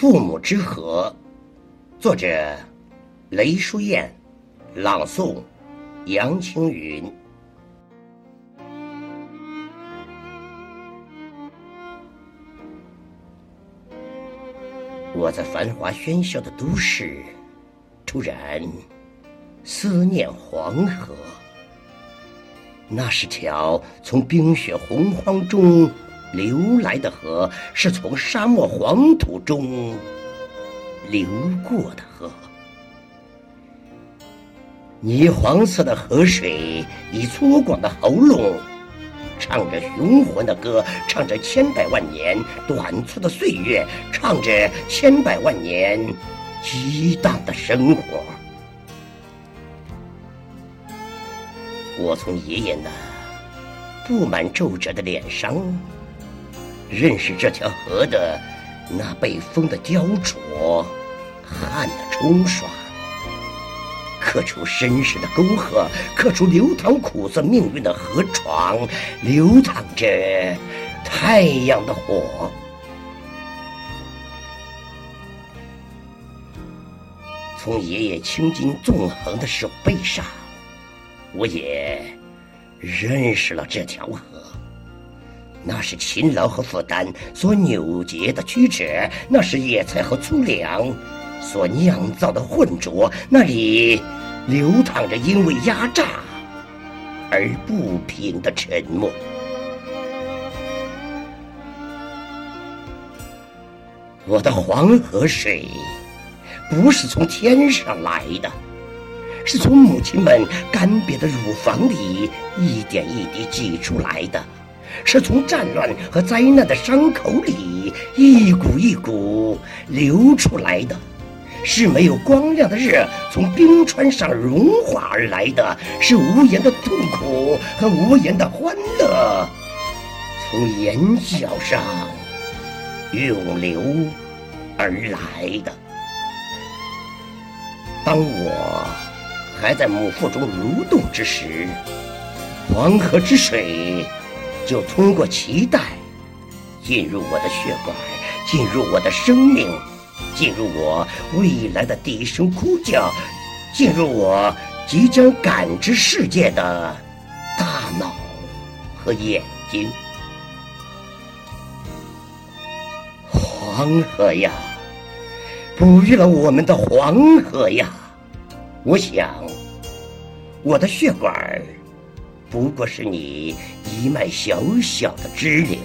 父母之河，作者雷淑燕，朗诵杨青云。我在繁华喧嚣的都市，突然思念黄河。那是条从冰雪洪荒中流来的河，是从沙漠黄土中流过的河。泥黄色的河水以粗犷的喉咙，唱着雄浑的歌，唱着千百万年短促的岁月，唱着千百万年激荡的生活。我从爷爷那布满皱褶的脸上，认识这条河的那被风的雕琢、汗的冲刷，刻出深深的沟壑，刻出流淌苦涩命运的河床，流淌着太阳的火。从爷爷青筋纵横的手背上。我也认识了这条河，那是勤劳和负担所扭结的曲折，那是野菜和粗粮所酿造的浑浊，那里流淌着因为压榨而不平的沉默。我的黄河水不是从天上来的。是从母亲们干瘪的乳房里一点一滴挤出来的，是从战乱和灾难的伤口里一股一股流出来的，是没有光亮的日从冰川上融化而来的，是无言的痛苦和无言的欢乐从眼角上涌流而来的。当我。还在母腹中蠕动之时，黄河之水就通过脐带进入我的血管，进入我的生命，进入我未来的第一声哭叫，进入我即将感知世界的大脑和眼睛。黄河呀，哺育了我们的黄河呀。我想，我的血管不过是你一脉小小的支流。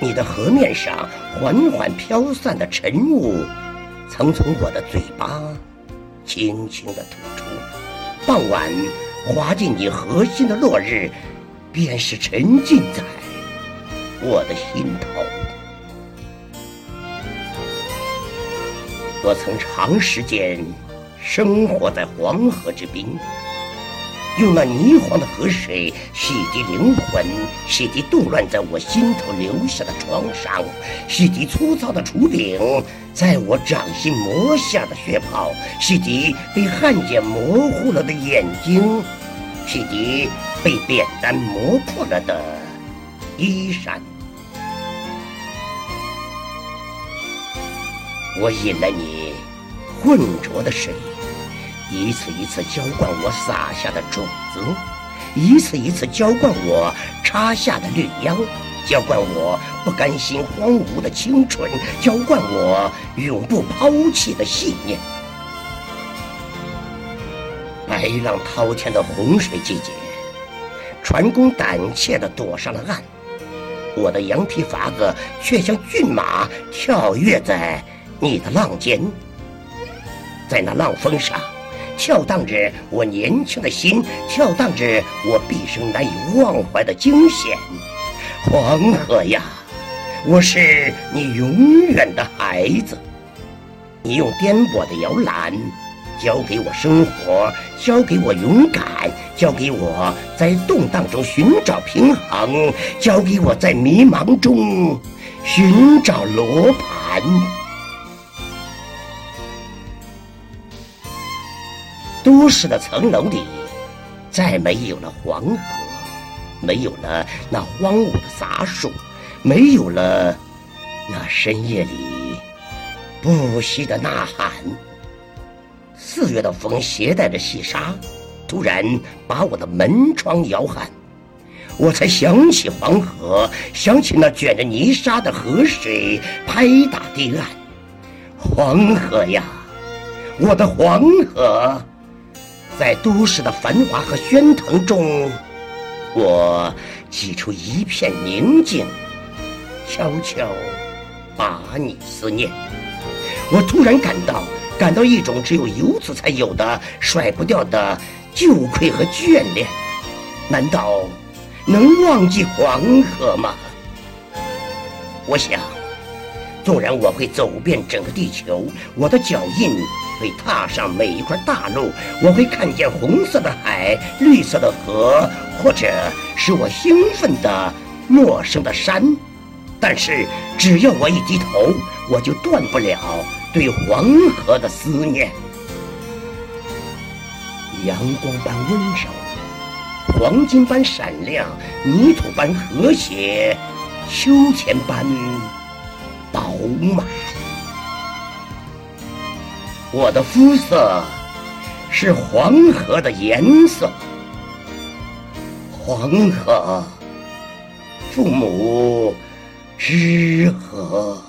你的河面上缓缓飘散的晨雾，曾从我的嘴巴轻轻地吐出；傍晚滑进你核心的落日，便是沉浸在我的心头。我曾长时间。生活在黄河之滨，用那泥黄的河水洗涤灵魂，洗涤动乱在我心头留下的创伤，洗涤粗糙的厨柄在我掌心磨下的血泡，洗涤被汗碱模糊了的眼睛，洗涤被扁担磨破了的衣衫。我饮了你浑浊的水。一次一次浇灌我撒下的种子，一次一次浇灌我插下的绿秧，浇灌我不甘心荒芜的青春，浇灌我永不抛弃的信念。白浪滔天的洪水季节，船工胆怯地躲上了岸，我的羊皮筏子却像骏马跳跃在你的浪尖，在那浪峰上。跳荡着我年轻的心，跳荡着我毕生难以忘怀的惊险。黄河呀，我是你永远的孩子。你用颠簸的摇篮，教给我生活，教给我勇敢，教给我在动荡中寻找平衡，教给我在迷茫中寻找罗盘。都市的层楼里，再没有了黄河，没有了那荒芜的杂树，没有了那深夜里不息的呐喊。四月的风携带着细沙，突然把我的门窗摇撼。我才想起黄河，想起那卷着泥沙的河水拍打堤岸。黄河呀，我的黄河，在都市的繁华和喧腾中，我挤出一片宁静，悄悄把你思念。我突然感到，感到一种只有游子才有的甩不掉的旧愧和眷恋。难道？能忘记黄河吗？我想，纵然我会走遍整个地球，我的脚印会踏上每一块大陆，我会看见红色的海、绿色的河，或者使我兴奋的陌生的山，但是只要我一低头，我就断不了对黄河的思念。阳光般温柔。黄金般闪亮，泥土般和谐，秋千般胡马。我的肤色是黄河的颜色，黄河，父母之河。